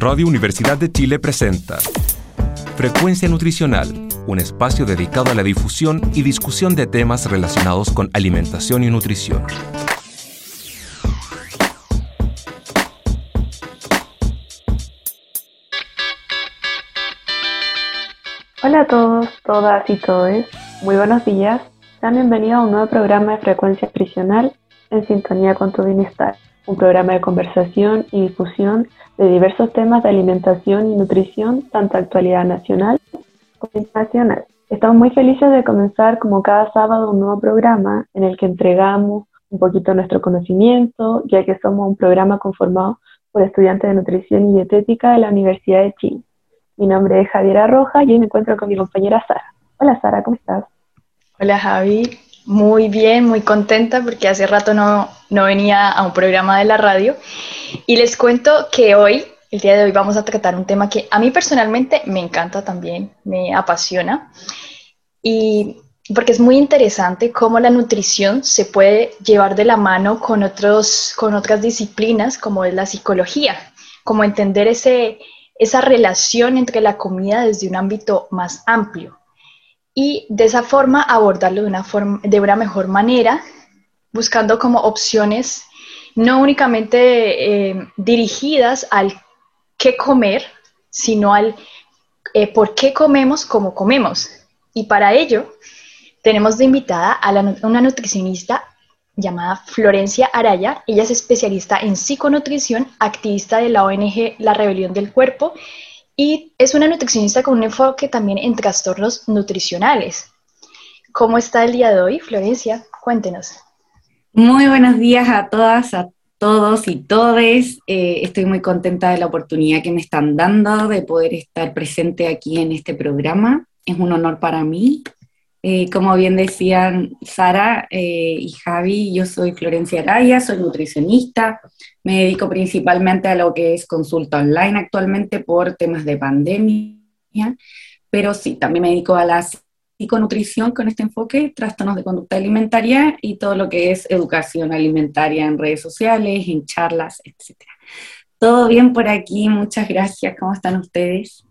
Radio Universidad de Chile presenta Frecuencia Nutricional, un espacio dedicado a la difusión y discusión de temas relacionados con alimentación y nutrición. Hola a todos, todas y todes. Muy buenos días. Sean bienvenidos a un nuevo programa de Frecuencia Nutricional en sintonía con tu bienestar un programa de conversación y difusión de diversos temas de alimentación y nutrición, tanto actualidad nacional como internacional. Estamos muy felices de comenzar como cada sábado un nuevo programa en el que entregamos un poquito nuestro conocimiento, ya que somos un programa conformado por estudiantes de nutrición y dietética de la Universidad de Chile. Mi nombre es Javiera Roja y hoy me encuentro con mi compañera Sara. Hola Sara, ¿cómo estás? Hola Javi, muy bien, muy contenta porque hace rato no, no venía a un programa de la radio. Y les cuento que hoy, el día de hoy, vamos a tratar un tema que a mí personalmente me encanta también, me apasiona. Y porque es muy interesante cómo la nutrición se puede llevar de la mano con, otros, con otras disciplinas como es la psicología, como entender ese, esa relación entre la comida desde un ámbito más amplio y de esa forma abordarlo de una, forma, de una mejor manera, buscando como opciones no únicamente eh, dirigidas al qué comer, sino al eh, por qué comemos como comemos. Y para ello tenemos de invitada a una nutricionista llamada Florencia Araya. Ella es especialista en psiconutrición, activista de la ONG La Rebelión del Cuerpo y es una nutricionista con un enfoque también en trastornos nutricionales. ¿Cómo está el día de hoy, Florencia? Cuéntenos. Muy buenos días a todas, a todos y todes. Eh, estoy muy contenta de la oportunidad que me están dando de poder estar presente aquí en este programa. Es un honor para mí. Eh, como bien decían Sara eh, y Javi, yo soy Florencia Araya, soy nutricionista, me dedico principalmente a lo que es consulta online actualmente por temas de pandemia, pero sí, también me dedico a la psiconutrición con este enfoque, trastornos de conducta alimentaria y todo lo que es educación alimentaria en redes sociales, en charlas, etc. Todo bien por aquí, muchas gracias, ¿cómo están ustedes?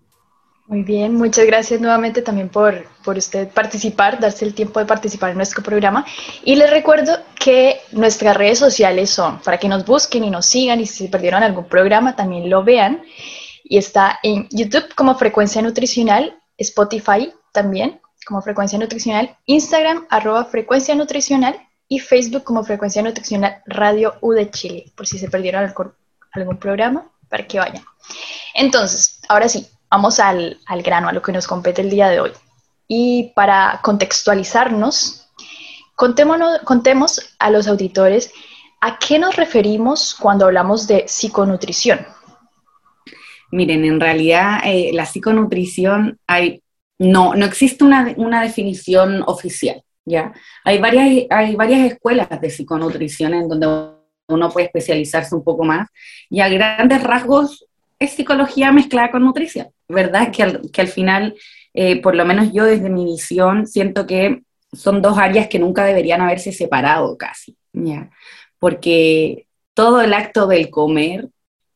Muy bien, muchas gracias nuevamente también por, por usted participar, darse el tiempo de participar en nuestro programa. Y les recuerdo que nuestras redes sociales son para que nos busquen y nos sigan y si se perdieron algún programa también lo vean. Y está en YouTube como Frecuencia Nutricional, Spotify también como Frecuencia Nutricional, Instagram arroba Frecuencia Nutricional y Facebook como Frecuencia Nutricional Radio U de Chile, por si se perdieron algún, algún programa, para que vayan. Entonces, ahora sí, vamos al, grano, a lo que nos compete el día de hoy. Y para contextualizarnos, contemos a los auditores a qué nos referimos cuando hablamos de psiconutrición. Miren, en realidad eh, la psiconutrición hay, no, no existe una, una, definición oficial, ¿ya? Hay varias, hay varias escuelas de psiconutrición en donde uno puede especializarse un poco más y a grandes rasgos es psicología mezclada con nutrición, ¿verdad? Que al, final, eh, por lo menos yo desde mi visión, siento que son dos áreas que nunca deberían haberse separado casi, ¿ya? Porque todo el acto del comer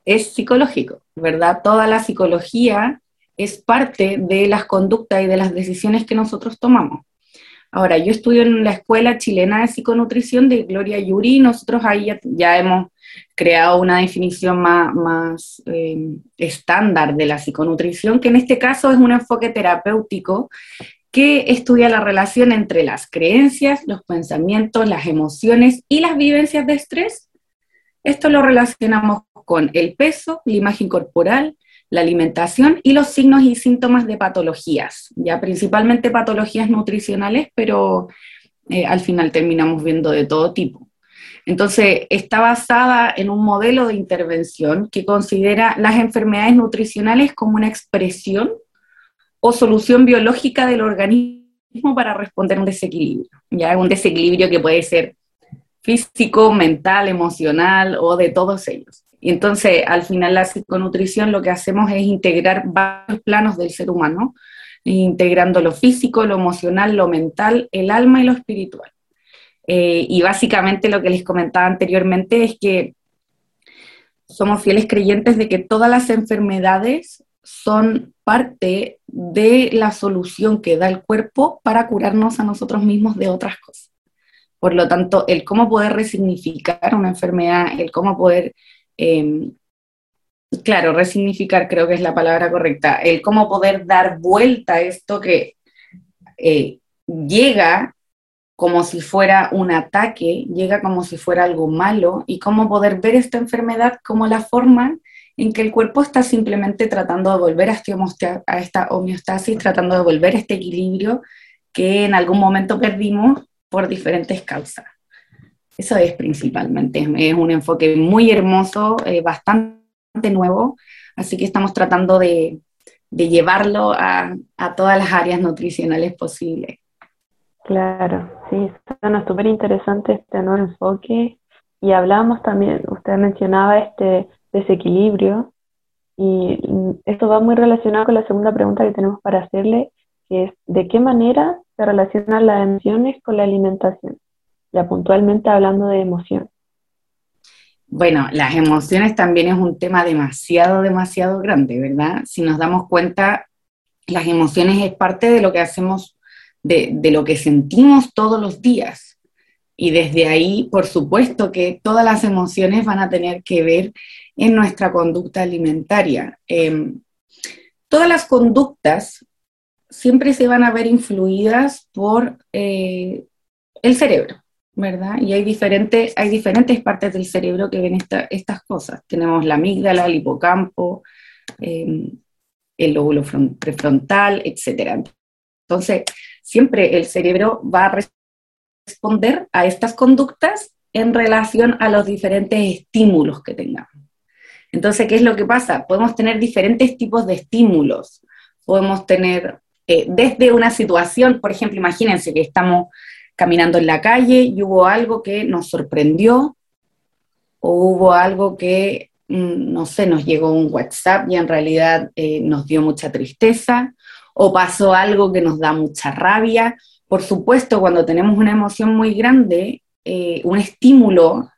es psicológico, ¿verdad? Toda la psicología es parte de las conductas y de las decisiones que nosotros tomamos. Ahora, yo estudio en la Escuela Chilena de Psiconutrición de Gloria Yuri, nosotros ahí ya hemos creado una definición más, eh, estándar de la psiconutrición, que en este caso es un enfoque terapéutico que estudia la relación entre las creencias, los pensamientos, las emociones y las vivencias de estrés. Esto lo relacionamos con el peso, la imagen corporal, la alimentación y los signos y síntomas de patologías, ya principalmente patologías nutricionales, pero eh, al final terminamos viendo de todo tipo. Entonces, está basada en un modelo de intervención que considera las enfermedades nutricionales como una expresión o solución biológica del organismo para responder a un desequilibrio. Ya un desequilibrio que puede ser físico, mental, emocional o de todos ellos. Y entonces, al final, la psiconutrición lo que hacemos es integrar varios planos del ser humano, integrando lo físico, lo emocional, lo mental, el alma y lo espiritual. Eh, y básicamente lo que les comentaba anteriormente es que somos fieles creyentes de que todas las enfermedades son parte de la solución que da el cuerpo para curarnos a nosotros mismos de otras cosas. Por lo tanto, el cómo poder resignificar una enfermedad, el cómo poder, em, claro, resignificar creo que es la palabra correcta, el cómo poder dar vuelta a esto que eh, llega como si fuera un ataque, llega como si fuera algo malo, y cómo poder ver esta enfermedad como la forma en que el cuerpo está simplemente tratando de volver a, a esta homeostasis, tratando de volver a este equilibrio que en algún momento perdimos por diferentes causas. Eso es principalmente, es un enfoque muy hermoso, eh, bastante nuevo, así que estamos tratando de, llevarlo a, a, todas las áreas nutricionales posibles. Claro, sí, suena súper interesante este nuevo enfoque y hablábamos también, usted mencionaba este desequilibrio y esto va muy relacionado con la segunda pregunta que tenemos para hacerle, que es ¿de qué manera se relacionan las emociones con la alimentación? Puntualmente hablando de emoción. Bueno, las emociones también es un tema demasiado, demasiado grande, ¿verdad? Si nos damos cuenta, las emociones es parte de lo que hacemos, de, de lo que sentimos todos los días. Y desde ahí, por supuesto que todas las emociones van a tener que ver en nuestra conducta alimentaria. Em, todas las conductas siempre se van a ver influidas por eh, el cerebro, ¿verdad? Y hay, diferentes hay diferentes partes del cerebro que ven estas cosas. Tenemos la amígdala, el hipocampo, em, el lóbulo prefrontal, etc. Entonces, siempre el cerebro va a responder a estas conductas en relación a los diferentes estímulos que tengamos. Entonces, ¿qué es lo que pasa? Podemos tener diferentes tipos de estímulos. Podemos tener eh, desde una situación, por ejemplo, imagínense que estamos caminando en la calle y hubo algo que nos sorprendió o hubo algo que, mm, no sé, nos llegó un WhatsApp y en realidad eh, nos dio mucha tristeza o pasó algo que nos da mucha rabia. Por supuesto, cuando tenemos una emoción muy grande, eh, un estímulo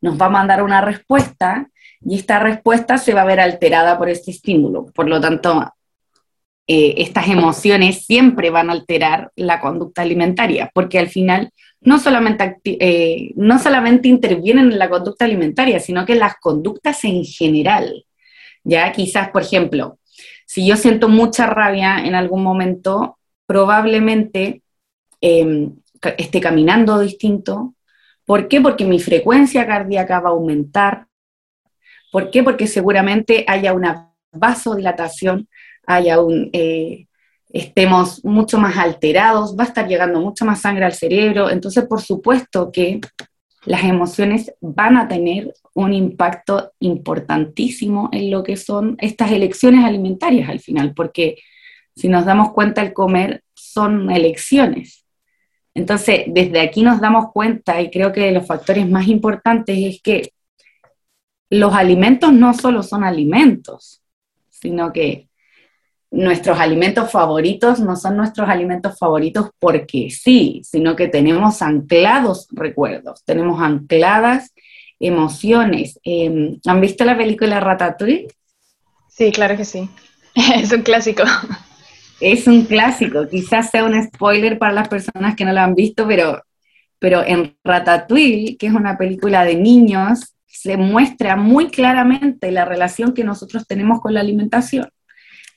nos va a mandar una respuesta y esta respuesta se va a ver alterada por este estímulo. Por lo tanto, eh, estas emociones siempre van a alterar la conducta alimentaria, porque al final no solamente, eh, no solamente intervienen en la conducta alimentaria, sino que las conductas en general. Ya quizás, por ejemplo, si yo siento mucha rabia en algún momento, probablemente em, esté caminando distinto. ¿Por qué? Porque mi frecuencia cardíaca va a aumentar, ¿Por qué? Porque seguramente haya una vasodilatación, haya un, eh, estemos mucho más alterados, va a estar llegando mucha más sangre al cerebro. Entonces, por supuesto que las emociones van a tener un impacto importantísimo en lo que son estas elecciones alimentarias al final, porque si nos damos cuenta, el comer son elecciones. Entonces, desde aquí nos damos cuenta, y creo que los factores más importantes es que los alimentos no solo son alimentos, sino que nuestros alimentos favoritos no son nuestros alimentos favoritos porque sí, sino que tenemos anclados recuerdos, tenemos ancladas emociones. Em, ¿Han visto la película Ratatouille? Sí, claro que sí. es un clásico. Es un clásico, quizás sea un spoiler para las personas que no la han visto, pero, pero en Ratatouille, que es una película de niños, se muestra muy claramente la relación que nosotros tenemos con la alimentación.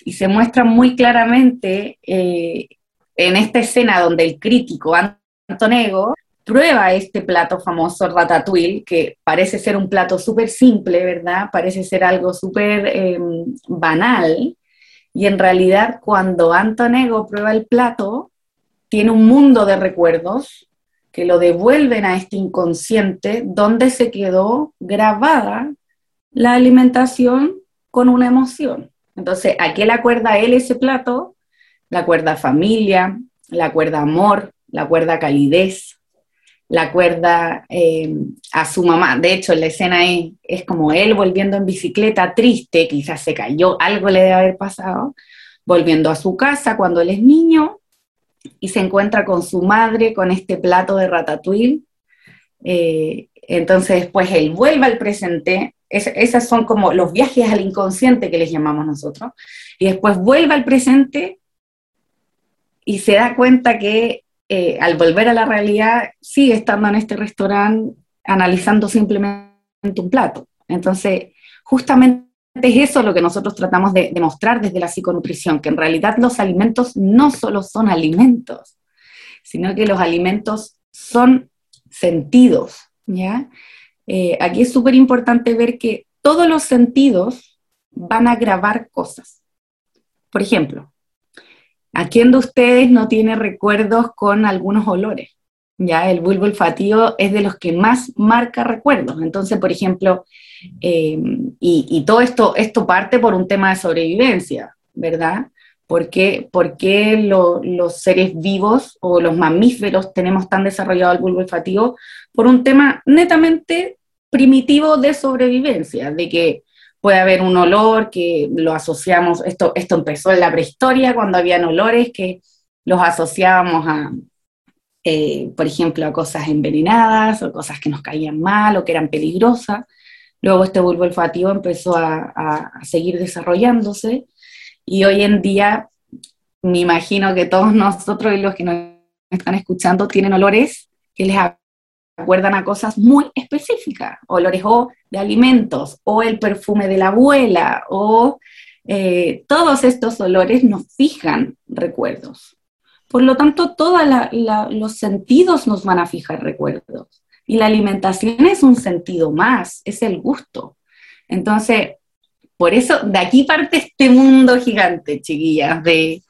Y se muestra muy claramente eh, en esta escena donde el crítico Antonego prueba este plato famoso ratatouille, que parece ser un plato súper simple, ¿verdad? Parece ser algo súper em, banal. Y en realidad cuando Antonego prueba el plato, tiene un mundo de recuerdos que lo devuelven a este inconsciente donde se quedó grabada la alimentación con una emoción. Entonces, ¿a qué le acuerda él ese plato? La acuerda familia, la acuerda amor, la acuerda calidez, la acuerda eh, a su mamá. De hecho, la escena es, es como él volviendo en bicicleta triste, quizás se cayó, algo le debe haber pasado, volviendo a su casa cuando él es niño y se encuentra con su madre con este plato de ratatouille. Eh, entonces después él vuelve al presente esos son como los viajes al inconsciente que les llamamos nosotros, y después vuelve al presente y se da cuenta que eh, al volver a la realidad sigue estando en este restaurante analizando simplemente un plato. Entonces, justamente es eso lo que nosotros tratamos de demostrar desde la psiconutrición, que en realidad los alimentos no solo son alimentos, sino que los alimentos son sentidos, ¿ya? Eh, aquí es súper importante ver que todos los sentidos van a grabar cosas. Por ejemplo, ¿a quién de ustedes no tiene recuerdos con algunos olores? Ya, el bulbo olfativo es de los que más marca recuerdos. Entonces, por ejemplo, eh, y, todo esto, esto parte por un tema de sobrevivencia, ¿verdad? ¿Por qué, los seres vivos o los mamíferos tenemos tan desarrollado el bulbo olfativo? Por un tema netamente primitivo de sobrevivencia, de que puede haber un olor que lo asociamos, esto, esto empezó en la prehistoria, cuando habían olores que los asociábamos a, eh, por ejemplo, a cosas envenenadas o cosas que nos caían mal o que eran peligrosas. Luego este bulbo olfativo empezó a, seguir desarrollándose y hoy en día me imagino que todos nosotros y los que nos están escuchando tienen olores que les acuerdan a cosas muy específicas, olores o de alimentos o el perfume de la abuela o eh, todos estos olores nos fijan recuerdos. Por lo tanto, todos los sentidos nos van a fijar recuerdos. Y la alimentación es un sentido más, es el gusto. Entonces, por eso, de aquí parte este mundo gigante, chiquillas, de,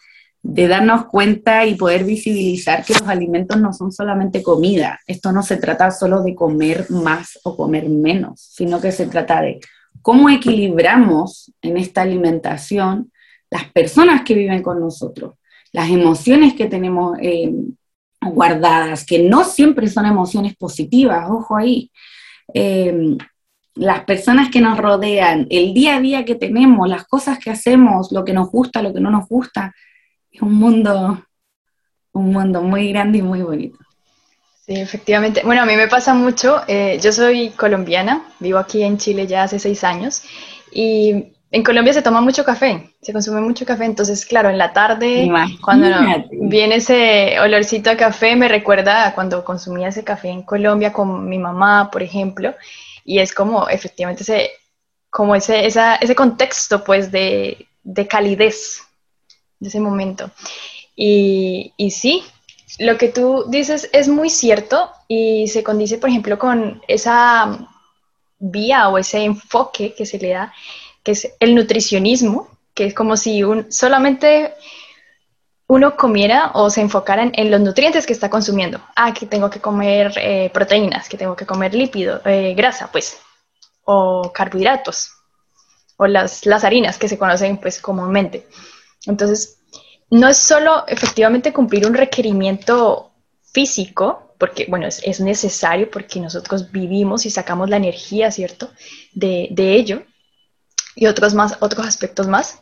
de darnos cuenta y poder visibilizar que los alimentos no son solamente comida. Esto no se trata solo de comer más o comer menos, sino que se trata de cómo equilibramos en esta alimentación las personas que viven con nosotros, las emociones que tenemos eh, guardadas, que no siempre son emociones positivas, ojo ahí. Eh, las personas que nos rodean, el día a día que tenemos, las cosas que hacemos, lo que nos gusta, lo que no nos gusta, es un mundo, un mundo muy grande y muy bonito. Sí, efectivamente. Bueno, a mí me pasa mucho, eh, yo soy colombiana, vivo aquí en Chile ya hace seis años y en Colombia se toma mucho café, se consume mucho café, entonces claro, en la tarde, cuando viene ese olorcito a café, me recuerda a cuando consumía ese café en Colombia con mi mamá, por ejemplo, y es como efectivamente ese, como ese, ese contexto pues de, de, calidez de ese momento. Y, y sí, lo que tú dices es muy cierto y se condice, por ejemplo, con esa vía o ese enfoque que se le da que es el nutricionismo, que es como si un, solamente uno comiera o se enfocara en, los nutrientes que está consumiendo. Ah, que tengo que comer eh, proteínas, que tengo que comer lípido, eh, grasa, pues, o carbohidratos, o las, las harinas que se conocen pues comúnmente. Entonces, no es solo efectivamente cumplir un requerimiento físico, porque, bueno, es, es, necesario porque nosotros vivimos y sacamos la energía, ¿cierto?, de, de ello, y otros, más, otros aspectos más,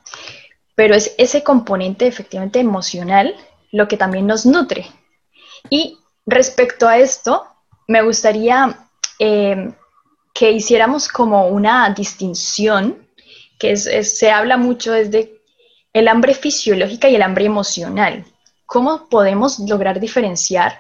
pero es ese componente efectivamente emocional lo que también nos nutre. Y respecto a esto, me gustaría eh, que hiciéramos como una distinción, que se habla mucho desde el hambre fisiológica y el hambre emocional. ¿Cómo podemos lograr diferenciar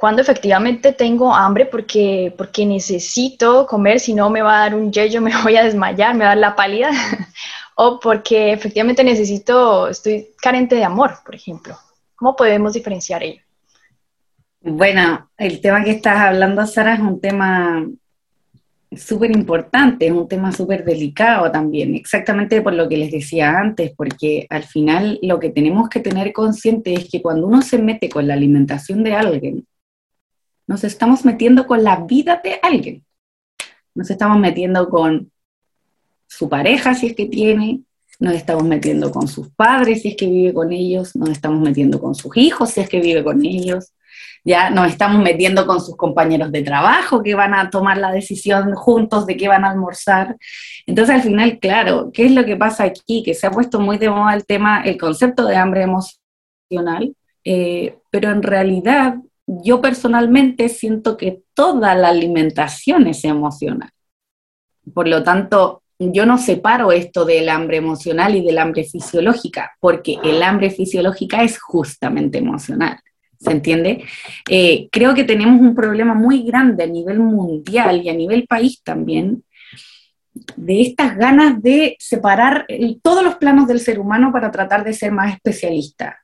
cuando efectivamente tengo hambre porque, porque necesito comer, si no me va a dar un yello, me voy a desmayar, me va a dar la pálida, o porque efectivamente necesito, estoy carente de amor, por ejemplo. ¿Cómo podemos diferenciar ello? Bueno, el tema que estás hablando, Sara, es un tema súper importante, es un tema súper delicado también, exactamente por lo que les decía antes, porque al final lo que tenemos que tener consciente es que cuando uno se mete con la alimentación de alguien, nos estamos metiendo con la vida de alguien. Nos estamos metiendo con su pareja si es que tiene, nos estamos metiendo con sus padres si es que vive con ellos, nos estamos metiendo con sus hijos si es que vive con ellos, ya nos estamos metiendo con sus compañeros de trabajo que van a tomar la decisión juntos de qué van a almorzar. Entonces al final, claro, ¿qué es lo que pasa aquí? Que se ha puesto muy de moda el tema, el concepto de hambre emocional, eh, pero en realidad yo personalmente siento que toda la alimentación es emocional. Por lo tanto, yo no separo esto del hambre emocional y del hambre fisiológica, porque el hambre fisiológica es justamente emocional. ¿Se entiende? Eh, creo que tenemos un problema muy grande a nivel mundial y a nivel país también de estas ganas de separar todos los planos del ser humano para tratar de ser más especialista.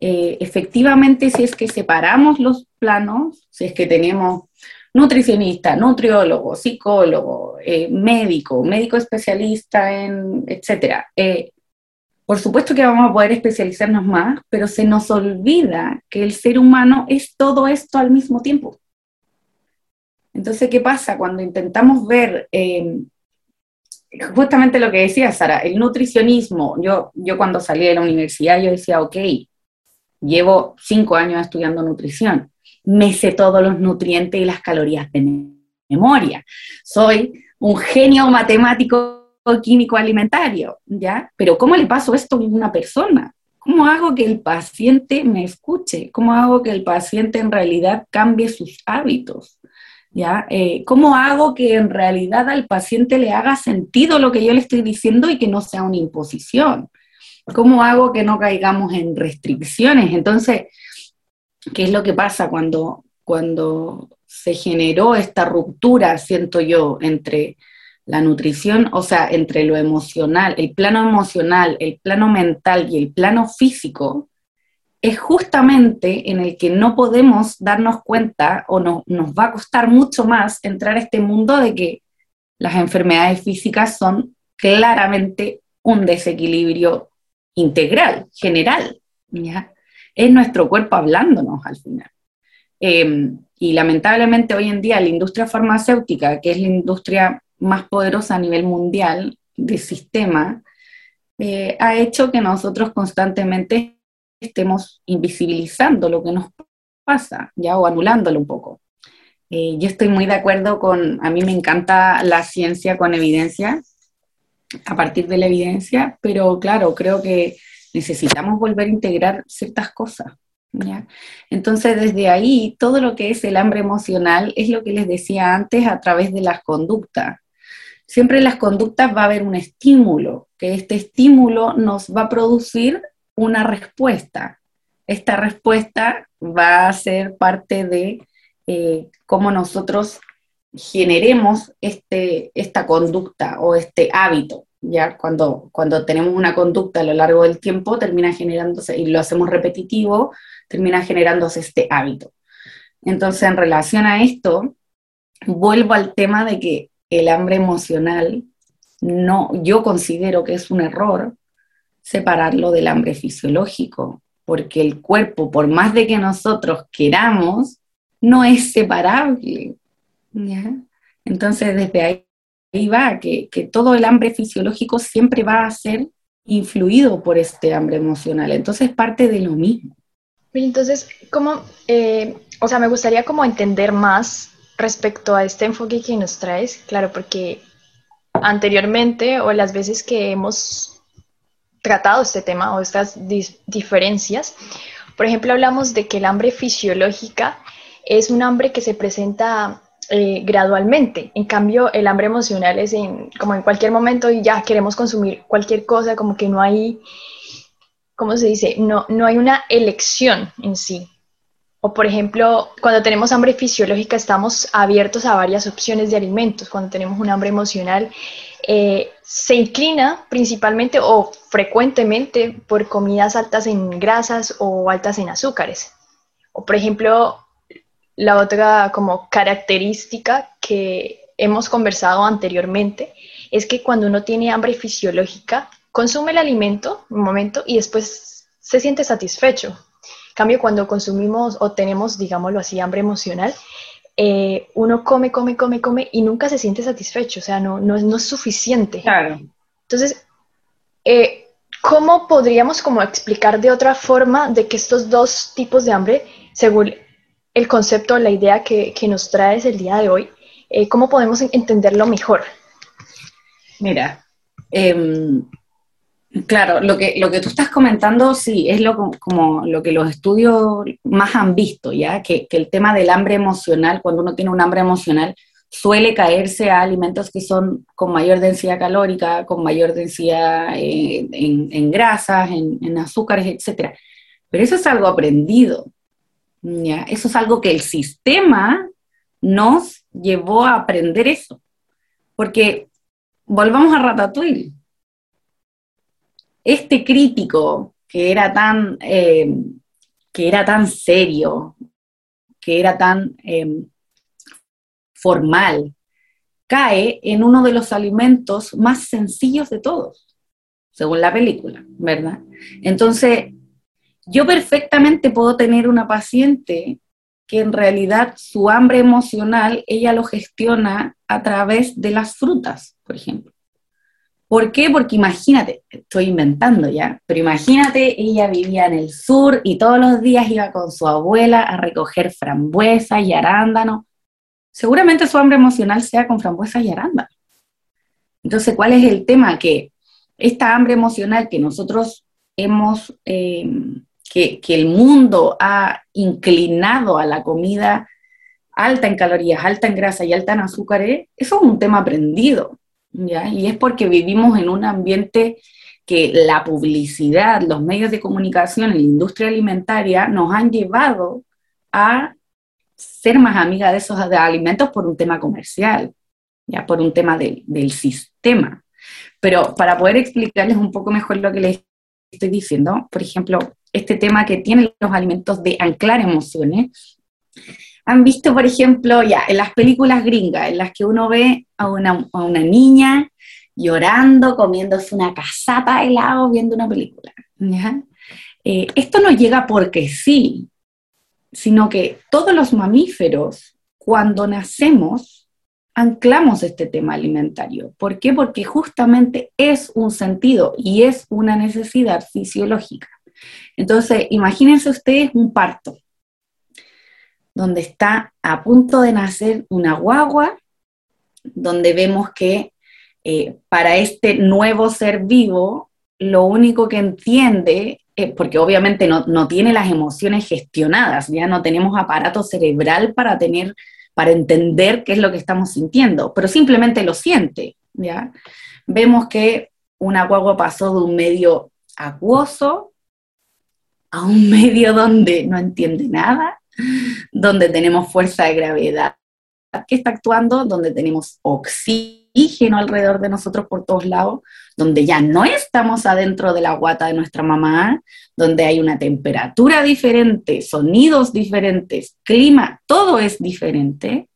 Eh, efectivamente, si es que separamos los planos, si es que tenemos nutricionista, nutriólogo, psicólogo, eh, médico, médico especialista en, etcétera. Por supuesto que vamos a poder especializarnos más, pero se nos olvida que el ser humano es todo esto al mismo tiempo. Entonces, ¿qué pasa cuando intentamos ver eh, justamente lo que decía Sara, el nutricionismo? Yo, yo cuando salí de la universidad, yo decía, ok, llevo cinco años estudiando nutrición me sé todos los nutrientes y las calorías de memoria. Soy un genio matemático químico alimentario, ¿ya? Pero ¿cómo le paso esto a una persona? ¿Cómo hago que el paciente me escuche? ¿Cómo hago que el paciente en realidad cambie sus hábitos? ¿Ya? Eh, ¿Cómo hago que en realidad al paciente le haga sentido lo que yo le estoy diciendo y que no sea una imposición? ¿Cómo hago que no caigamos en restricciones? Entonces, ¿Qué es lo que pasa cuando, cuando se generó esta ruptura, siento yo, entre la nutrición, o sea, entre lo emocional, el plano emocional, el plano mental y el plano físico, es justamente en el que no podemos darnos cuenta o no, nos va a costar mucho más entrar a este mundo de que las enfermedades físicas son claramente un desequilibrio integral, general. es nuestro cuerpo hablándonos al final. Em, y lamentablemente hoy en día la industria farmacéutica, que es la industria más poderosa a nivel mundial de sistema, eh, ha hecho que nosotros constantemente estemos invisibilizando lo que nos pasa, ya o anulándolo un poco. Eh, yo estoy muy de acuerdo con, a mí me encanta la ciencia con evidencia, a partir de la evidencia, pero claro, creo que necesitamos volver a integrar ciertas cosas. Entonces, desde ahí, todo lo que es el hambre emocional es lo que les decía antes a través de las conductas. Siempre en las conductas va a haber un estímulo, que este estímulo nos va a producir una respuesta. Esta respuesta va a ser parte de eh, cómo nosotros generemos este, esta conducta o este hábito ya cuando, cuando tenemos una conducta a lo largo del tiempo, termina generándose, y lo hacemos repetitivo, termina generándose este hábito. Entonces, en relación a esto, vuelvo al tema de que el hambre emocional, no, yo considero que es un error separarlo del hambre fisiológico, porque el cuerpo, por más de que nosotros queramos, no es separable. Entonces, desde ahí va, que, todo el hambre fisiológico siempre va a ser influido por este hambre emocional. Entonces parte de lo mismo. Entonces, ¿cómo, eh, o sea, me gustaría como entender más respecto a este enfoque que nos traes, claro, porque anteriormente o las veces que hemos tratado este tema o estas diferencias, por ejemplo, hablamos de que el hambre fisiológica es un hambre que se presenta eh, gradualmente. En cambio, el hambre emocional es en, como en cualquier momento y ya queremos consumir cualquier cosa, como que no hay, ¿cómo se dice? No, no hay una elección en sí. O por ejemplo, cuando tenemos hambre fisiológica estamos abiertos a varias opciones de alimentos. Cuando tenemos un hambre emocional eh, se inclina principalmente o frecuentemente por comidas altas en grasas o altas en azúcares. O por ejemplo, la otra como característica que hemos conversado anteriormente es que cuando uno tiene hambre fisiológica, consume el alimento un momento y después se siente satisfecho. Cambio, cuando consumimos o tenemos, digámoslo así, hambre emocional, eh, uno come, come, come, come y nunca se siente satisfecho, o sea, no, no, no es suficiente. Claro. Entonces, eh, ¿cómo podríamos como explicar de otra forma de que estos dos tipos de hambre, según el concepto, la idea que, nos traes el día de hoy, eh, ¿cómo podemos entenderlo mejor? Mira, em, claro, lo que, lo que tú estás comentando, sí, es lo, como lo que los estudios más han visto, ¿ya? Que, el tema del hambre emocional, cuando uno tiene un hambre emocional, suele caerse a alimentos que son con mayor densidad calórica, con mayor densidad eh, en, grasas, en, azúcares, etc. Pero eso es algo aprendido. ¿ya? Eso es algo que el sistema nos llevó a aprender eso. Porque volvamos a Ratatouille. Este crítico que era tan, eh, que era tan serio, que era tan em, formal, cae en uno de los alimentos más sencillos de todos, según la película, ¿verdad? Entonces, yo perfectamente puedo tener una paciente que en realidad su hambre emocional ella lo gestiona a través de las frutas, por ejemplo. ¿Por qué? Porque imagínate, estoy inventando ya, pero imagínate, ella vivía en el sur y todos los días iba con su abuela a recoger frambuesas y arándanos. Seguramente su hambre emocional sea con frambuesas y arándanos. Entonces, ¿cuál es el tema? Que esta hambre emocional que nosotros hemos, eh, que, que el mundo ha inclinado a la comida alta en calorías, alta en grasa y alta en azúcares, eso es un tema aprendido y es porque vivimos en un ambiente que la publicidad, los medios de comunicación, la industria alimentaria nos han llevado a ser más amigas de esos alimentos por un tema comercial, ya por un tema del sistema. Pero para poder explicarles un poco mejor lo que les estoy diciendo, por ejemplo, este tema que tienen los alimentos de anclar emociones, han visto, por ejemplo, ya en las películas gringas, en las que uno ve a una, niña llorando, comiéndose una casata de helado, viendo una película. Eh, esto no llega porque sí, sino que todos los mamíferos, cuando nacemos, anclamos este tema alimentario. ¿Por qué? Porque justamente es un sentido y es una necesidad fisiológica. Entonces, imagínense ustedes un parto donde está a punto de nacer una guagua, donde vemos que eh, para este nuevo ser vivo, lo único que entiende, porque obviamente no, no, tiene las emociones gestionadas, ya no tenemos aparato cerebral para tener, para entender qué es lo que estamos sintiendo, pero simplemente lo siente, ¿ya? Vemos que una guagua pasó de un medio acuoso a un medio donde no entiende nada, donde tenemos fuerza de gravedad que está actuando, donde tenemos oxígeno alrededor de nosotros por todos lados, donde ya no estamos adentro de la guata de nuestra mamá, donde hay una temperatura diferente, sonidos diferentes, clima, todo es diferente.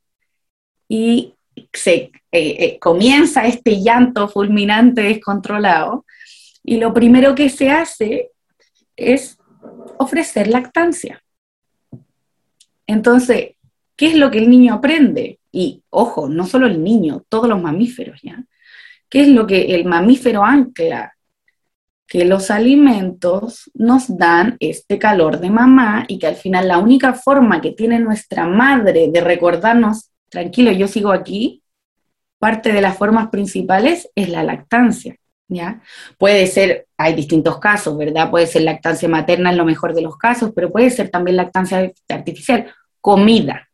Y se eh, eh, comienza este llanto fulminante descontrolado y lo primero que se hace es ofrecer lactancia. Entonces, ¿qué es lo que el niño aprende? Y ojo, no solo el niño, todos los mamíferos, ¿ya? ¿Qué es lo que el mamífero ancla? Que los alimentos nos dan este calor de mamá y que al final la única forma que tiene nuestra madre de recordarnos, tranquilo, yo sigo aquí, parte de las formas principales es la lactancia. ¿Ya? Puede ser, hay distintos casos, ¿verdad? Puede ser lactancia materna en lo mejor de los casos, pero puede ser también lactancia artificial comida,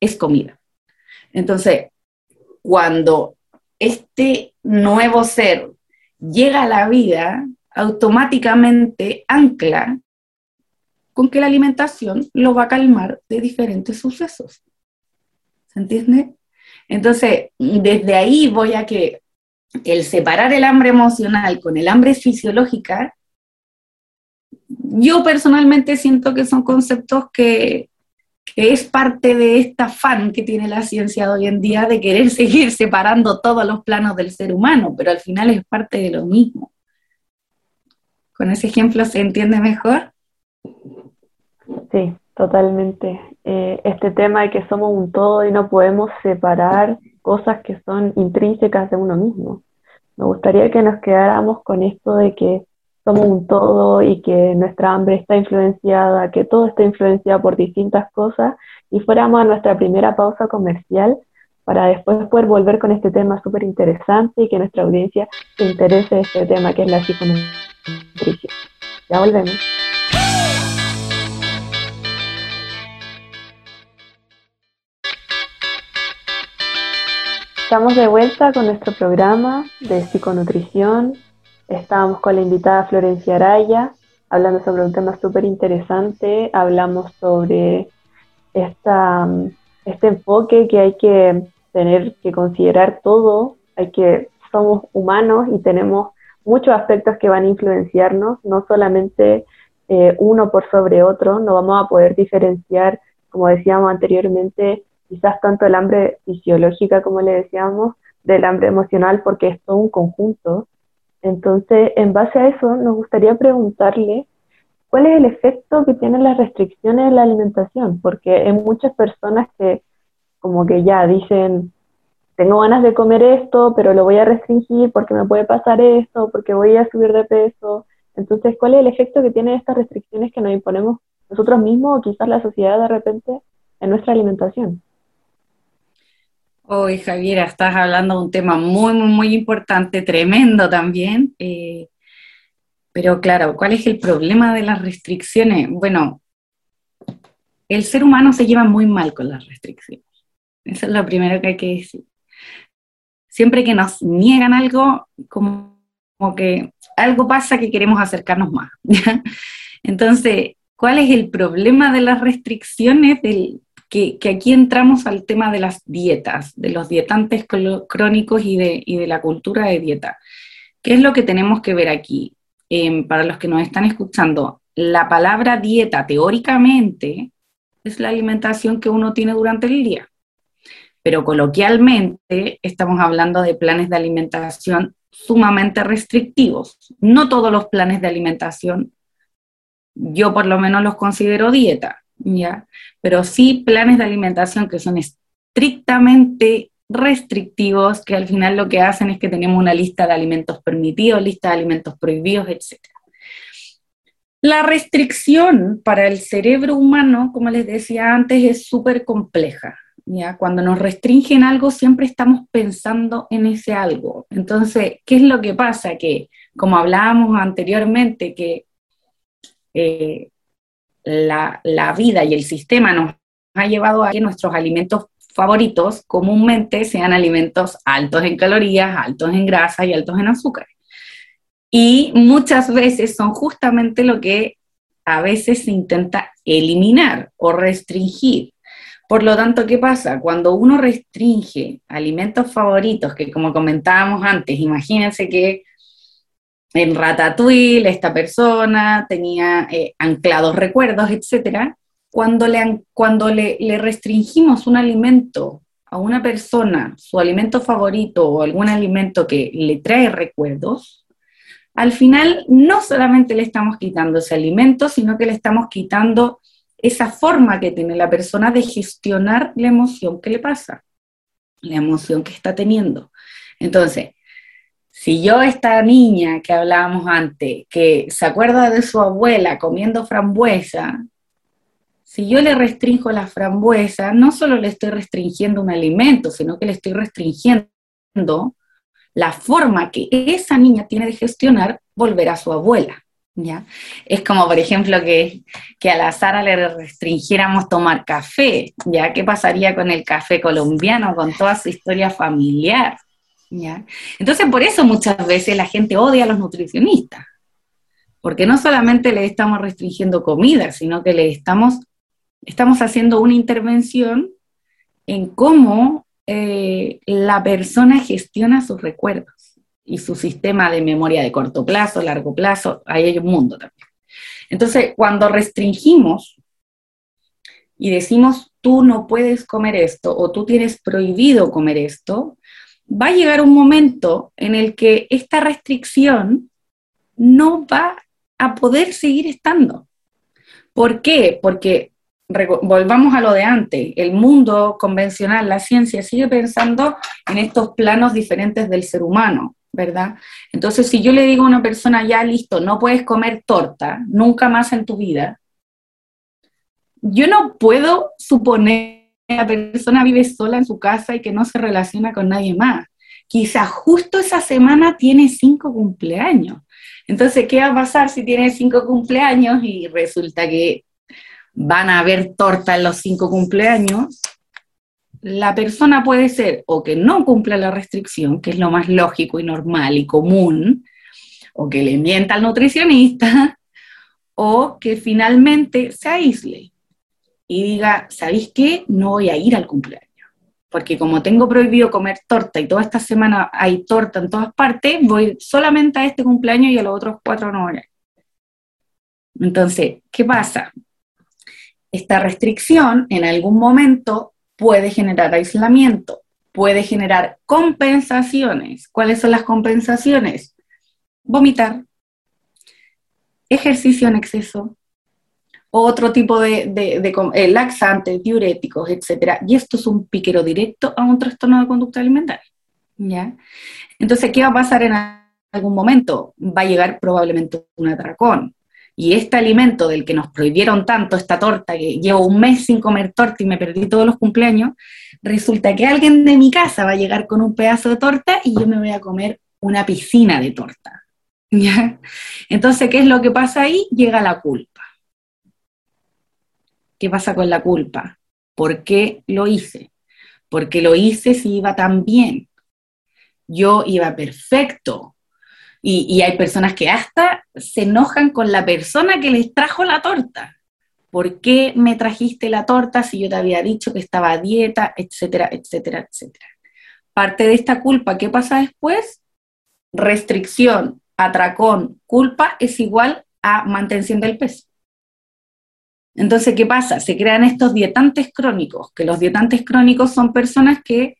es comida. Entonces, cuando este nuevo ser llega a la vida, automáticamente ancla con que la alimentación lo va a calmar de diferentes sucesos. ¿Se entiende? Entonces, desde ahí voy a que el separar el hambre emocional con el hambre fisiológica, yo personalmente siento que son conceptos que que es parte de esta afán que tiene la ciencia de hoy en día de querer seguir separando todos los planos del ser humano, pero al final es parte de lo mismo. ¿Con ese ejemplo se entiende mejor? Sí, totalmente. Eh, este tema de que somos un todo y no podemos separar cosas que son intrínsecas de uno mismo. Me gustaría que nos quedáramos con esto de que somos un todo y que nuestra hambre está influenciada, que todo está influenciado por distintas cosas y fuéramos a nuestra primera pausa comercial para después poder volver con este tema súper interesante y que nuestra audiencia se interese en este tema que es la psiconutrición. Ya volvemos. Estamos de vuelta con nuestro programa de psiconutrición. Estábamos con la invitada Florencia Araya hablando sobre un tema súper interesante. Hablamos sobre esta, este enfoque que hay que tener que considerar todo. Hay que somos humanos y tenemos muchos aspectos que van a influenciarnos, no solamente eh, uno por sobre otro. No vamos a poder diferenciar, como decíamos anteriormente, quizás tanto el hambre fisiológica, como le decíamos, del hambre emocional, porque es todo un conjunto. Entonces, en base a eso, nos gustaría preguntarle cuál es el efecto que tienen las restricciones en la alimentación, porque hay muchas personas que como que ya dicen, tengo ganas de comer esto, pero lo voy a restringir porque me puede pasar esto, porque voy a subir de peso. Entonces, ¿cuál es el efecto que tienen estas restricciones que nos imponemos nosotros mismos o quizás la sociedad de repente en nuestra alimentación? Hoy, Javiera, estás hablando de un tema muy, muy, muy importante, tremendo también. Eh, pero claro, ¿cuál es el problema de las restricciones? Bueno, el ser humano se lleva muy mal con las restricciones. Eso es lo primero que hay que decir. Siempre que nos niegan algo, como, que algo pasa que queremos acercarnos más. Entonces, ¿cuál es el problema de las restricciones? Del, que, aquí entramos al tema de las dietas, de los dietantes crónicos y de, de la cultura de dieta. ¿Qué es lo que tenemos que ver aquí? Em, para los que nos están escuchando, la palabra dieta teóricamente es la alimentación que uno tiene durante el día, pero coloquialmente estamos hablando de planes de alimentación sumamente restrictivos. No todos los planes de alimentación, yo por lo menos los considero dieta, ¿ya? Pero sí planes de alimentación que son estrictamente restrictivos, que al final lo que hacen es que tenemos una lista de alimentos permitidos, lista de alimentos prohibidos, etc. La restricción para el cerebro humano, como les decía antes, es súper compleja. ¿ya? Cuando nos restringen algo, siempre estamos pensando en ese algo. Entonces, ¿qué es lo que pasa? Que, como hablábamos anteriormente, que eh, la, vida y el sistema nos ha llevado a que nuestros alimentos favoritos comúnmente sean alimentos altos en calorías, altos en grasa y altos en azúcar. Y muchas veces son justamente lo que a veces se intenta eliminar o restringir. Por lo tanto, ¿qué pasa? Cuando uno restringe alimentos favoritos, que como comentábamos antes, imagínense que en Ratatouille esta persona tenía eh, anclados recuerdos, etc. Cuando, le, cuando le, le restringimos un alimento a una persona, su alimento favorito o algún alimento que le trae recuerdos, al final no solamente le estamos quitando ese alimento, sino que le estamos quitando esa forma que tiene la persona de gestionar la emoción que le pasa, la emoción que está teniendo. Entonces, si yo, esta niña que hablábamos antes, que se acuerda de su abuela comiendo frambuesa, si yo le restringo la frambuesa, no solo le estoy restringiendo un alimento, sino que le estoy restringiendo la forma que esa niña tiene de gestionar volver a su abuela. ¿ya? Es como, por ejemplo, que, que a la Sara le restringiéramos tomar café, ¿ya? ¿Qué pasaría con el café colombiano, con toda su historia familiar? Entonces, por eso muchas veces la gente odia a los nutricionistas, porque no solamente le estamos restringiendo comida, sino que le estamos, estamos haciendo una intervención en cómo eh, la persona gestiona sus recuerdos y su sistema de memoria de corto plazo, largo plazo, ahí hay un mundo también. Entonces, cuando restringimos y decimos, tú no puedes comer esto o tú tienes prohibido comer esto, va a llegar un momento en el que esta restricción no va a poder seguir estando. ¿Por qué? Porque volvamos a lo de antes, el mundo convencional, la ciencia sigue pensando en estos planos diferentes del ser humano, ¿verdad? Entonces, si yo le digo a una persona, ya listo, no puedes comer torta nunca más en tu vida, yo no puedo suponer la persona vive sola en su casa y que no se relaciona con nadie más. Quizás justo esa semana tiene cinco cumpleaños. Entonces, ¿qué va a pasar si tiene cinco cumpleaños y resulta que van a haber torta en los cinco cumpleaños? la persona puede ser o que no cumpla la restricción, que es lo más lógico y normal y común, o que le mienta al nutricionista, o que finalmente se aísle y diga, ¿sabéis qué? No voy a ir al cumpleaños. Porque como tengo prohibido comer torta y toda esta semana hay torta en todas partes, voy solamente a este cumpleaños y a los otros cuatro no voy Entonces, ¿qué pasa? Esta restricción en algún momento puede generar aislamiento, puede generar compensaciones. ¿Cuáles son las compensaciones? Vomitar, ejercicio en exceso, otro tipo de, eh, laxantes, diuréticos, etc. Y esto es un piquero directo a un trastorno de conducta alimentaria. ¿ya? Entonces, ¿qué va a pasar en algún momento? Va a llegar probablemente un atracón, y este alimento del que nos prohibieron tanto, esta torta, que llevo un mes sin comer torta y me perdí todos los cumpleaños, resulta que alguien de mi casa va a llegar con un pedazo de torta y yo me voy a comer una piscina de torta. ¿Ya? Entonces, ¿qué es lo que pasa ahí? Llega la culpa. ¿Qué pasa con la culpa? ¿Por qué lo hice? Porque lo hice si iba tan bien. Yo iba perfecto, y, hay personas que hasta se enojan con la persona que les trajo la torta. ¿Por qué me trajiste la torta si yo te había dicho que estaba a dieta, etcétera, etcétera, etcétera? Parte de esta culpa, ¿qué pasa después? Restricción, atracón, culpa es igual a mantención del peso. Entonces, ¿qué pasa? Se crean estos dietantes crónicos, que los dietantes crónicos son personas que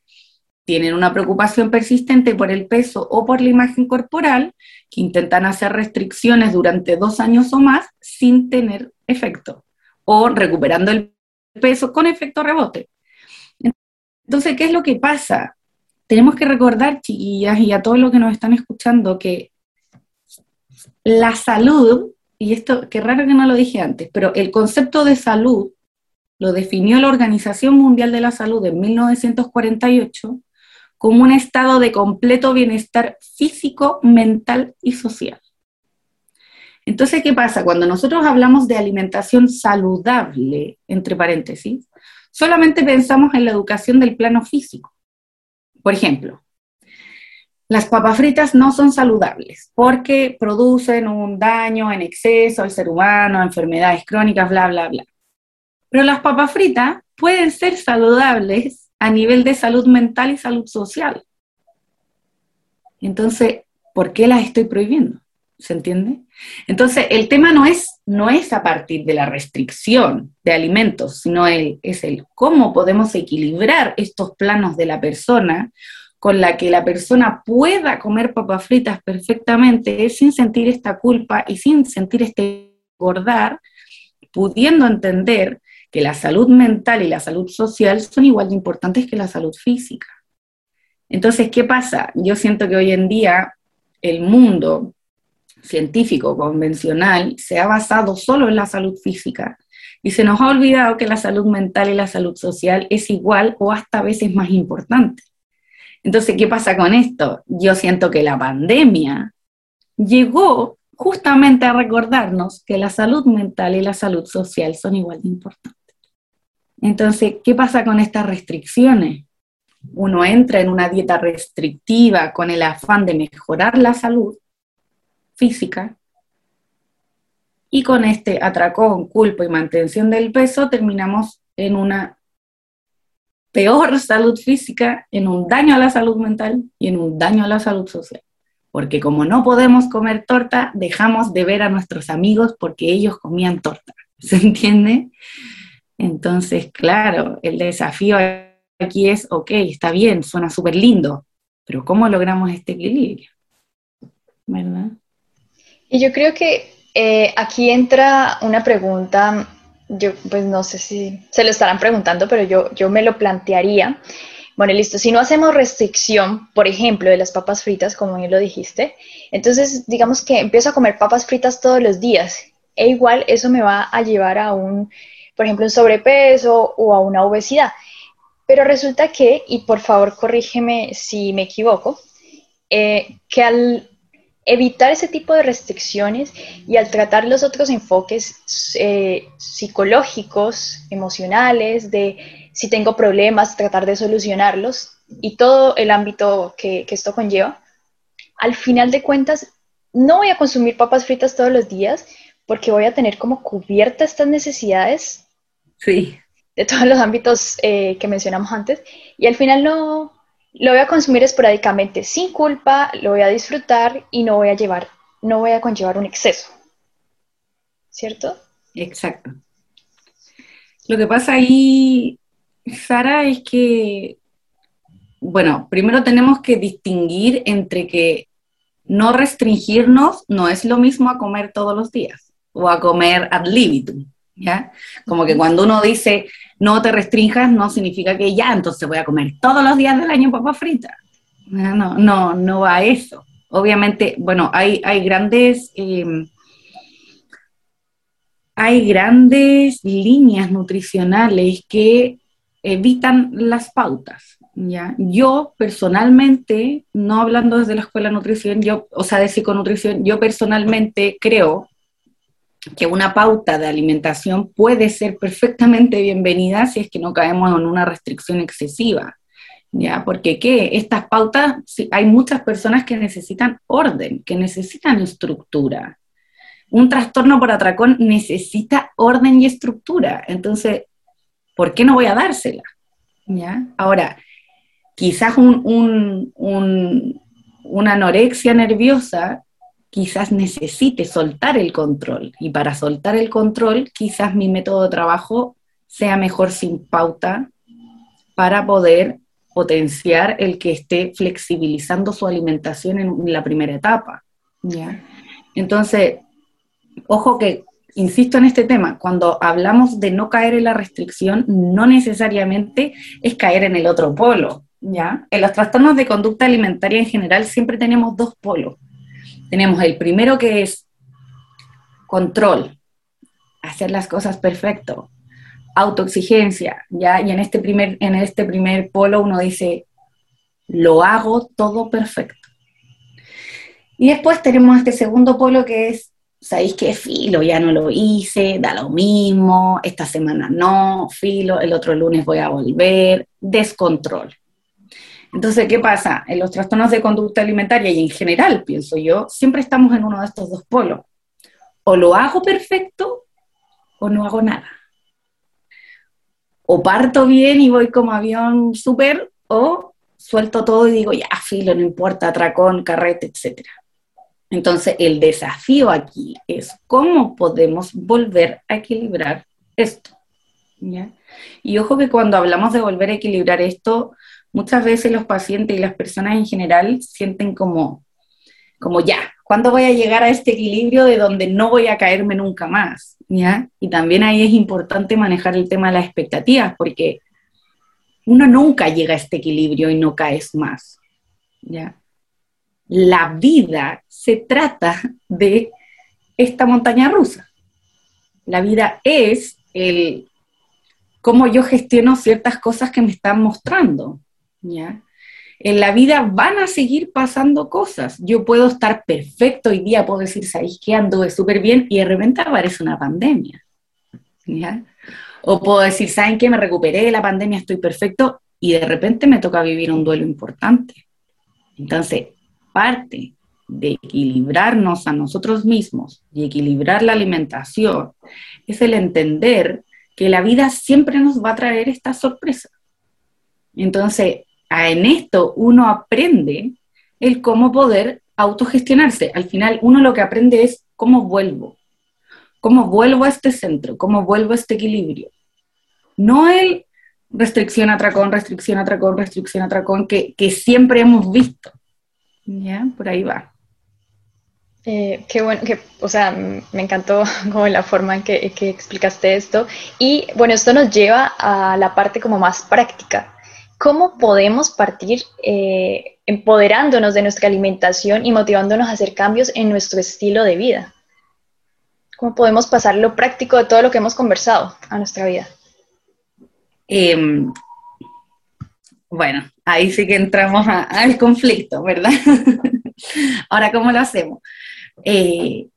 tienen una preocupación persistente por el peso o por la imagen corporal, que intentan hacer restricciones durante dos años o más sin tener efecto, o recuperando el peso con efecto rebote. Entonces, ¿qué es lo que pasa? Tenemos que recordar, chiquillas, y a todos los que nos están escuchando, que la salud, y esto, qué raro que no lo dije antes, pero el concepto de salud lo definió la Organización Mundial de la Salud en 1948 como un estado de completo bienestar físico, mental y social. Entonces, ¿qué pasa? Cuando nosotros hablamos de alimentación saludable, entre paréntesis, solamente pensamos en la educación del plano físico. Por ejemplo, las papas fritas no son saludables porque producen un daño en exceso al ser humano, enfermedades crónicas, bla, bla, bla. Pero las papas fritas pueden ser saludables a nivel de salud mental y salud social. Entonces, ¿por qué las estoy prohibiendo? ¿Se entiende? Entonces, el tema no es, no es a partir de la restricción de alimentos, sino es el cómo podemos equilibrar estos planos de la persona con la que la persona pueda comer papas fritas perfectamente sin sentir esta culpa y sin sentir este engordar, pudiendo entender que la salud mental y la salud social son igual de importantes que la salud física. Entonces, ¿qué pasa? Yo siento que hoy en día el mundo científico convencional se ha basado solo en la salud física y se nos ha olvidado que la salud mental y la salud social es igual o hasta a veces más importante. Entonces, ¿qué pasa con esto? Yo siento que la pandemia llegó justamente a recordarnos que la salud mental y la salud social son igual de importantes. Entonces, ¿qué pasa con estas restricciones? Uno entra en una dieta restrictiva con el afán de mejorar la salud física y con este atracón, culpa y mantención del peso terminamos en una peor salud física, en un daño a la salud mental y en un daño a la salud social. Porque como no podemos comer torta, dejamos de ver a nuestros amigos porque ellos comían torta. ¿Se entiende? Entonces, claro, el desafío aquí es, ok, está bien, suena súper lindo, pero ¿cómo logramos este equilibrio? ¿Verdad? Y yo creo que eh, aquí entra una pregunta, yo pues no sé si se lo estarán preguntando, pero yo, yo me lo plantearía. Bueno, listo, si no hacemos restricción, por ejemplo, de las papas fritas, como bien lo dijiste, entonces digamos que empiezo a comer papas fritas todos los días, e igual eso me va a llevar a un por ejemplo, un sobrepeso o a una obesidad. Pero resulta que, y por favor corrígeme si me equivoco, eh, que al evitar ese tipo de restricciones y al tratar los otros enfoques eh, psicológicos, emocionales, de si tengo problemas, tratar de solucionarlos y todo el ámbito que, que esto conlleva, al final de cuentas, no voy a consumir papas fritas todos los días porque voy a tener como cubierta estas necesidades sí. de todos los ámbitos eh, que mencionamos antes y al final no lo voy a consumir esporádicamente sin culpa, lo voy a disfrutar y no voy a llevar, no voy a conllevar un exceso. ¿Cierto? Exacto. Lo que pasa ahí, Sara, es que, bueno, primero tenemos que distinguir entre que no restringirnos no es lo mismo a comer todos los días o a comer ad libitum, ¿ya? Como que cuando uno dice no te restringas, no significa que ya, entonces voy a comer todos los días del año papa frita. No, no, no va a eso. Obviamente, bueno, hay, hay grandes... Eh, hay grandes líneas nutricionales que evitan las pautas. ¿ya? Yo personalmente, no hablando desde la escuela de nutrición, yo, o sea, de psiconutrición, yo personalmente creo que una pauta de alimentación puede ser perfectamente bienvenida si es que no caemos en una restricción excesiva. ¿Ya? Porque ¿qué? Estas pautas, hay muchas personas que necesitan orden, que necesitan estructura. Un trastorno por atracón necesita orden y estructura. Entonces, ¿por qué no voy a dársela? ¿Ya? Ahora, quizás un, una anorexia nerviosa quizás necesite soltar el control. Y para soltar el control, quizás mi método de trabajo sea mejor sin pauta para poder potenciar el que esté flexibilizando su alimentación en la primera etapa. ¿ya? Entonces, ojo que, insisto en este tema, cuando hablamos de no caer en la restricción, no necesariamente es caer en el otro polo. ¿ya? En los trastornos de conducta alimentaria en general siempre tenemos dos polos tenemos el primero que es control, hacer las cosas perfecto, autoexigencia, ¿ya? Y en este primer, en este primer polo uno dice, lo hago todo perfecto. Y después tenemos este segundo polo que es, ¿sabéis qué? Filo, ya no lo hice, da lo mismo, esta semana no, filo, el otro lunes voy a volver, descontrol. Entonces, ¿qué pasa? En los trastornos de conducta alimentaria y en general, pienso yo, siempre estamos en uno de estos dos polos. O lo hago perfecto o no hago nada. O parto bien y voy como avión súper, o suelto todo y digo, ya, filo, no importa, atracón, carrete, etc. Entonces, el desafío aquí es cómo podemos volver a equilibrar esto. Y ojo que cuando hablamos de volver a equilibrar esto, muchas veces los pacientes y las personas en general sienten como, como ya, ¿cuándo voy a llegar a este equilibrio de donde no voy a caerme nunca más? ¿Ya? Y también ahí es importante manejar el tema de las expectativas, porque uno nunca llega a este equilibrio y no caes más. ¿ya? La vida se trata de esta montaña rusa. La vida es el cómo yo gestiono ciertas cosas que me están mostrando. ¿Ya? En la vida van a seguir pasando cosas. Yo puedo estar perfecto hoy día, puedo decir, ¿sabéis que Anduve súper bien y de repente aparece una pandemia. ¿ya? O puedo decir, ¿saben qué? Me recuperé de la pandemia, estoy perfecto y de repente me toca vivir un duelo importante. Entonces, parte de equilibrarnos a nosotros mismos y equilibrar la alimentación es el entender que la vida siempre nos va a traer esta sorpresa. Entonces, en esto uno aprende el cómo poder autogestionarse. Al final uno lo que aprende es cómo vuelvo, cómo vuelvo a este centro, cómo vuelvo a este equilibrio. No el restricción, atracón, restricción, atracón, restricción, atracón, que, que siempre hemos visto. ¿Ya? Por ahí va. Eh, qué bueno, que, o sea, me encantó como la forma en que, que, explicaste esto. Y bueno, esto nos lleva a la parte como más práctica. ¿Cómo podemos partir eh, empoderándonos de nuestra alimentación y motivándonos a hacer cambios en nuestro estilo de vida? ¿Cómo podemos pasar lo práctico de todo lo que hemos conversado a nuestra vida? Em, bueno, ahí sí que entramos al conflicto, ¿verdad? Ahora, ¿cómo lo hacemos? Eh,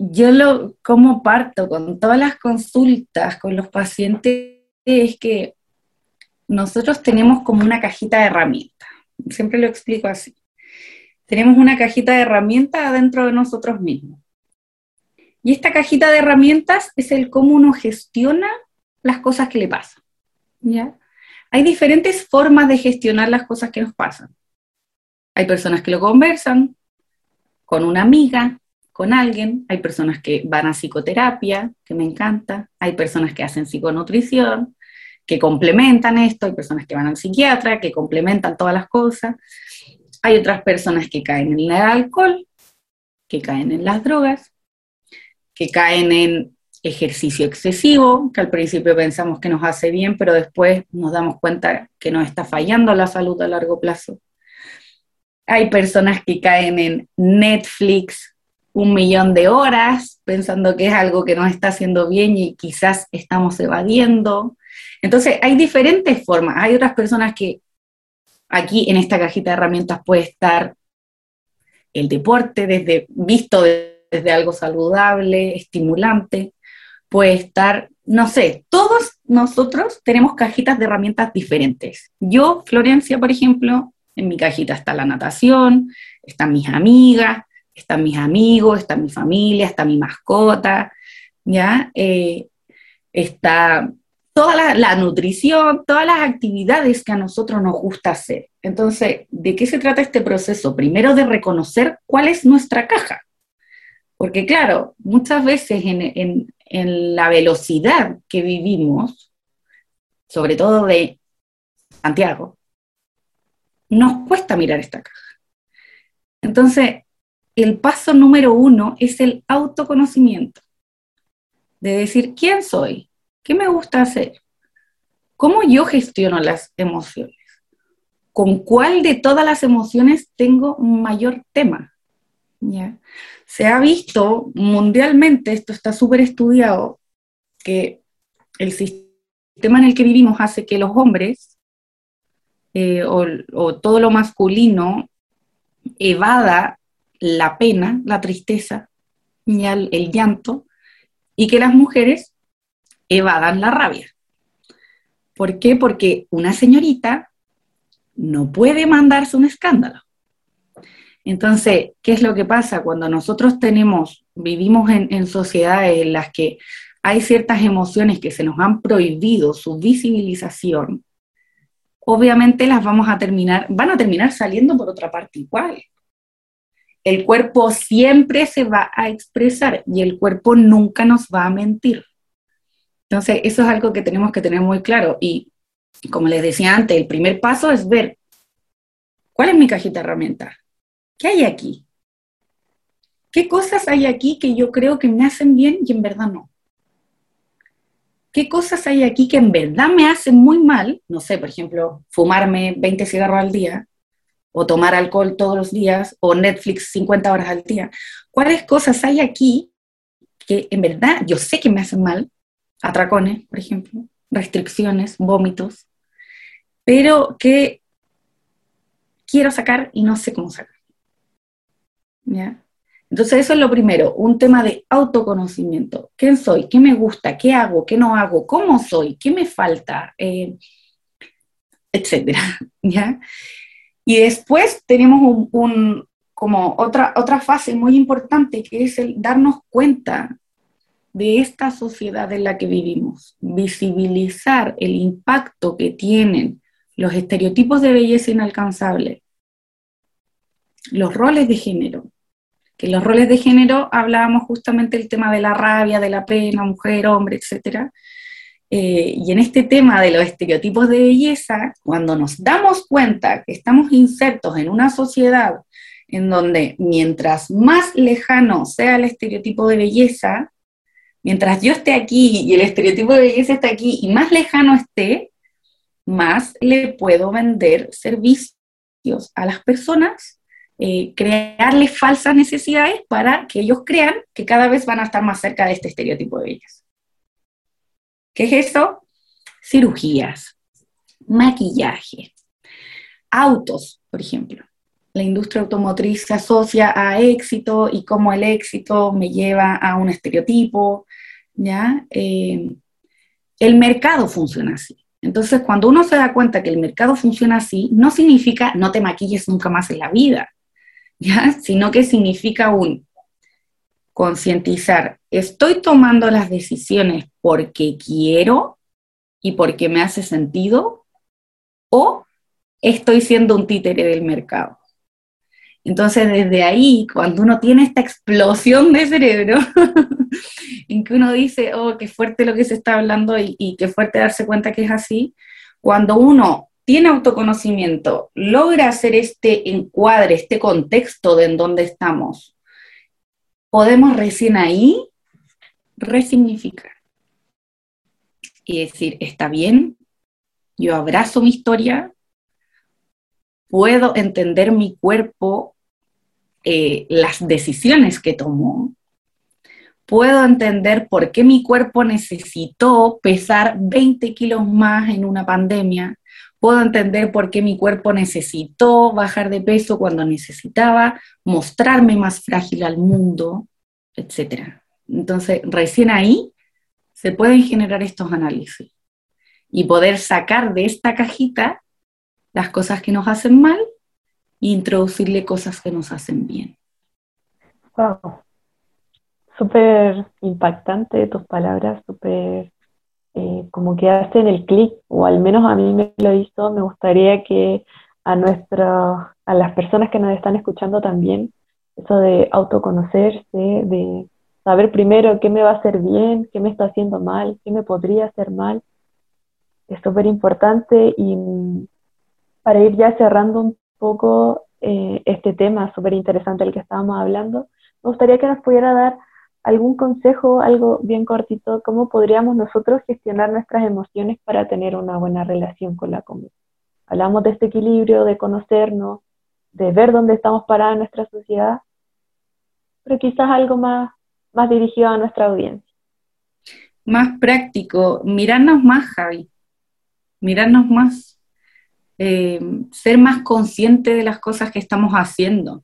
yo lo, como parto con todas las consultas con los pacientes es que nosotros tenemos como una cajita de herramientas. Siempre lo explico así. Tenemos una cajita de herramientas adentro de nosotros mismos. Y esta cajita de herramientas es el cómo uno gestiona las cosas que le pasan. ¿ya? Hay diferentes formas de gestionar las cosas que nos pasan. Hay personas que lo conversan con una amiga, con alguien, hay personas que van a psicoterapia, que me encanta, hay personas que hacen psiconutrición, que complementan esto, hay personas que van al psiquiatra, que complementan todas las cosas, hay otras personas que caen en el alcohol, que caen en las drogas, que caen en ejercicio excesivo, que al principio pensamos que nos hace bien, pero después nos damos cuenta que nos está fallando la salud a largo plazo. Hay personas que caen en Netflix un millón de horas pensando que es algo que nos está haciendo bien y quizás estamos evadiendo. Entonces, hay diferentes formas. Hay otras personas que aquí en esta cajita de herramientas puede estar el deporte desde visto desde algo saludable, estimulante, puede estar, no sé, todos nosotros tenemos cajitas de herramientas diferentes. Yo, Florencia, por ejemplo, en mi cajita está la natación, están mis amigas, están mis amigos, está mi familia, está mi mascota, ¿ya? Eh, está toda la, nutrición, todas las actividades que a nosotros nos gusta hacer. Entonces, ¿de qué se trata este proceso? Primero de reconocer cuál es nuestra caja. Porque claro, muchas veces en, en la velocidad que vivimos, sobre todo de Santiago, nos cuesta mirar esta caja. Entonces, el paso número uno es el autoconocimiento, de decir quién soy, qué me gusta hacer, cómo yo gestiono las emociones, con cuál de todas las emociones tengo mayor tema. ¿Ya? Se ha visto mundialmente, esto está súper estudiado, que el sistema en el que vivimos hace que los hombres eh, o, todo lo masculino evada la pena, la tristeza, el, el llanto, y que las mujeres evadan la rabia. ¿Por qué? Porque una señorita no puede mandarse un escándalo. Entonces, ¿qué es lo que pasa cuando nosotros tenemos, vivimos en, en, sociedades en las que hay ciertas emociones que se nos han prohibido su visibilización? obviamente las vamos a terminar, van a terminar saliendo por otra parte igual. El cuerpo siempre se va a expresar y el cuerpo nunca nos va a mentir. Entonces, eso es algo que tenemos que tener muy claro. Y como les decía antes, el primer paso es ver cuál es mi cajita de. ¿Qué hay aquí? ¿Qué cosas hay aquí que yo creo que me hacen bien y en verdad no? ¿qué cosas hay aquí que en verdad me hacen muy mal? No sé, por ejemplo, fumarme 20 cigarros al día, o tomar alcohol todos los días, o Netflix 50 horas al día. ¿Cuáles cosas hay aquí que en verdad yo sé que me hacen mal? Atracones, por ejemplo, restricciones, vómitos, pero que quiero sacar y no sé cómo sacar. ¿Ya? Entonces eso es lo primero, un tema de autoconocimiento. ¿Quién soy? ¿Qué me gusta? ¿Qué hago? ¿Qué no hago? ¿Cómo soy? ¿Qué me falta? Eh, etcétera. ¿ya? Y después tenemos un, como otra, otra fase muy importante que es el darnos cuenta de esta sociedad en la que vivimos, visibilizar el impacto que tienen los estereotipos de belleza inalcanzable, los roles de género, que los roles de género hablábamos justamente del tema de la rabia, de la pena, mujer, hombre, etc. Eh, y en este tema de los estereotipos de belleza, cuando nos damos cuenta que estamos insertos en una sociedad en donde mientras más lejano sea el estereotipo de belleza, mientras yo esté aquí y el estereotipo de belleza está aquí y más lejano esté, más le puedo vender servicios a las personas eh, crearles falsas necesidades para que ellos crean que cada vez van a estar más cerca de este estereotipo de ellas. ¿Qué es eso? Cirugías, maquillaje, autos, por ejemplo. La industria automotriz se asocia a éxito y cómo el éxito me lleva a un estereotipo, ¿ya? Eh, el mercado funciona así. Entonces, cuando uno se da cuenta que el mercado funciona así, no significa no te maquilles nunca más en la vida, ¿ya? Sino que significa un concientizar, estoy tomando las decisiones porque quiero y porque me hace sentido, o estoy siendo un títere del mercado. Entonces, desde ahí, cuando uno tiene esta explosión de cerebro, en que uno dice, oh, qué fuerte lo que se está hablando y, qué fuerte darse cuenta que es así, cuando uno tiene autoconocimiento, logra hacer este encuadre, este contexto de en donde estamos, podemos recién ahí resignificar y decir, está bien, yo abrazo mi historia, puedo entender mi cuerpo, eh, las decisiones que tomó, puedo entender por qué mi cuerpo necesitó pesar 20 kilos más en una pandemia, puedo entender por qué mi cuerpo necesitó bajar de peso cuando necesitaba mostrarme más frágil al mundo, etc. Entonces, recién ahí se pueden generar estos análisis y poder sacar de esta cajita las cosas que nos hacen mal e introducirle cosas que nos hacen bien. Wow. Súper impactante tus palabras, súper eh, como que hacen el clic, o al menos a mí me lo hizo. Me gustaría que a, nuestro, a las personas que nos están escuchando también, eso de autoconocerse, de saber primero qué me va a hacer bien, qué me está haciendo mal, qué me podría hacer mal, es súper importante y para ir ya cerrando un poco eh, este tema súper interesante del que estábamos hablando, me gustaría que nos pudiera dar algún consejo, algo bien cortito, cómo podríamos nosotros gestionar nuestras emociones para tener una buena relación con la comida. Hablamos de este equilibrio, de conocernos, de ver dónde estamos parados en nuestra sociedad, pero quizás algo más, más dirigido a nuestra audiencia. Más práctico, mirarnos más, Javi mirarnos más, eh, ser más consciente de las cosas que estamos haciendo,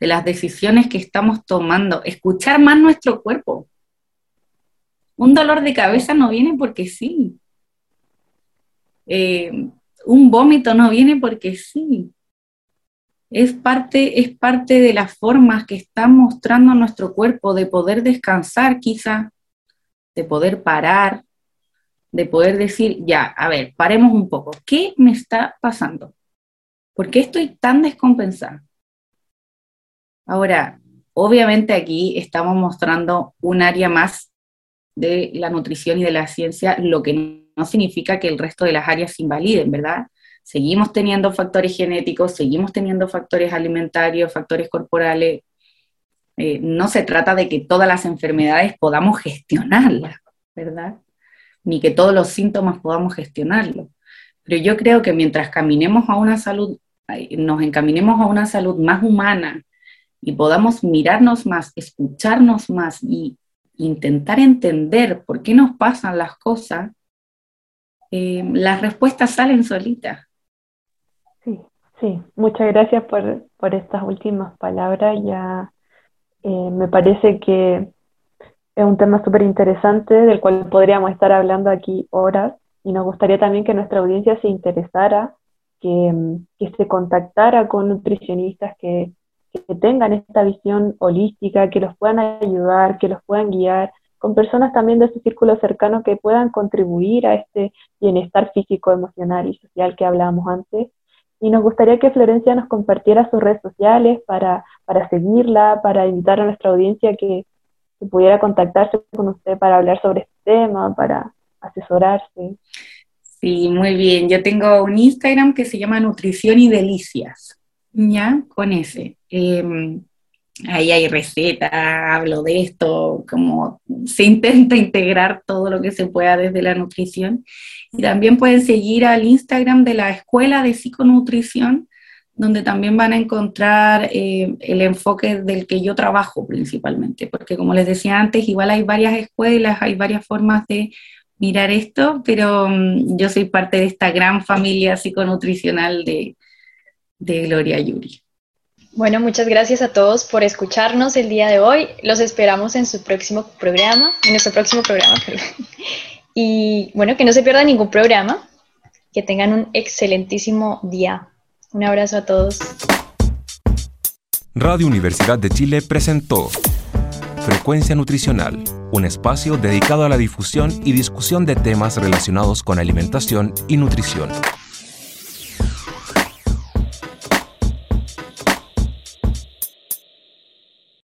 de las decisiones que estamos tomando, escuchar más nuestro cuerpo. Un dolor de cabeza no viene porque sí. Eh, un vómito no viene porque sí. Es parte, es parte de las formas que está mostrando nuestro cuerpo de poder descansar quizá, de poder parar, de poder decir, ya, a ver, paremos un poco, ¿qué me está pasando? ¿Por qué estoy tan descompensada? Ahora, obviamente aquí estamos mostrando un área más de la nutrición y de la ciencia, lo que no significa que el resto de las áreas se invaliden, ¿verdad? Seguimos teniendo factores genéticos, seguimos teniendo factores alimentarios, factores corporales. Eh, no se trata de que todas las enfermedades podamos gestionarlas, ¿verdad? ni que todos los síntomas podamos gestionarlo. Pero yo creo que mientras caminemos a una salud, nos encaminemos a una salud más humana y podamos mirarnos más, escucharnos más y intentar entender por qué nos pasan las cosas, eh, las respuestas salen solitas. Sí, muchas gracias por, por estas últimas palabras. Ya eh, me parece que es un tema súper interesante del cual podríamos estar hablando aquí horas y nos gustaría también que nuestra audiencia se interesara, que, que se contactara con nutricionistas que, que, tengan esta visión holística, que los puedan ayudar, que los puedan guiar, con personas también de su círculo cercano que puedan contribuir a este bienestar físico, emocional y social que hablábamos antes. Y nos gustaría que Florencia nos compartiera sus redes sociales para, para seguirla, para invitar a nuestra audiencia que, que pudiera contactarse con usted para hablar sobre este tema, para asesorarse. Sí, muy bien. Yo tengo un Instagram que se llama Nutrición y Delicias, ¿ya? Con ese. Em, ahí hay recetas, hablo de esto, como se intenta integrar todo lo que se pueda desde la nutrición. Y también pueden seguir al Instagram de la Escuela de Psiconutrición, donde también van a encontrar eh, el enfoque del que yo trabajo principalmente, porque como les decía antes, igual hay varias escuelas, hay varias formas de mirar esto, pero mm, yo soy parte de esta gran familia psiconutricional de, de Gloria Yuri. Bueno, muchas gracias a todos por escucharnos el día de hoy. Los esperamos en su próximo programa, en nuestro próximo programa. Y bueno, que no se pierda ningún programa Que tengan un excelentísimo día. Un abrazo a todos. Radio Universidad de Chile presentó Frecuencia Nutricional, un espacio dedicado a la difusión y discusión de temas relacionados con alimentación y nutrición.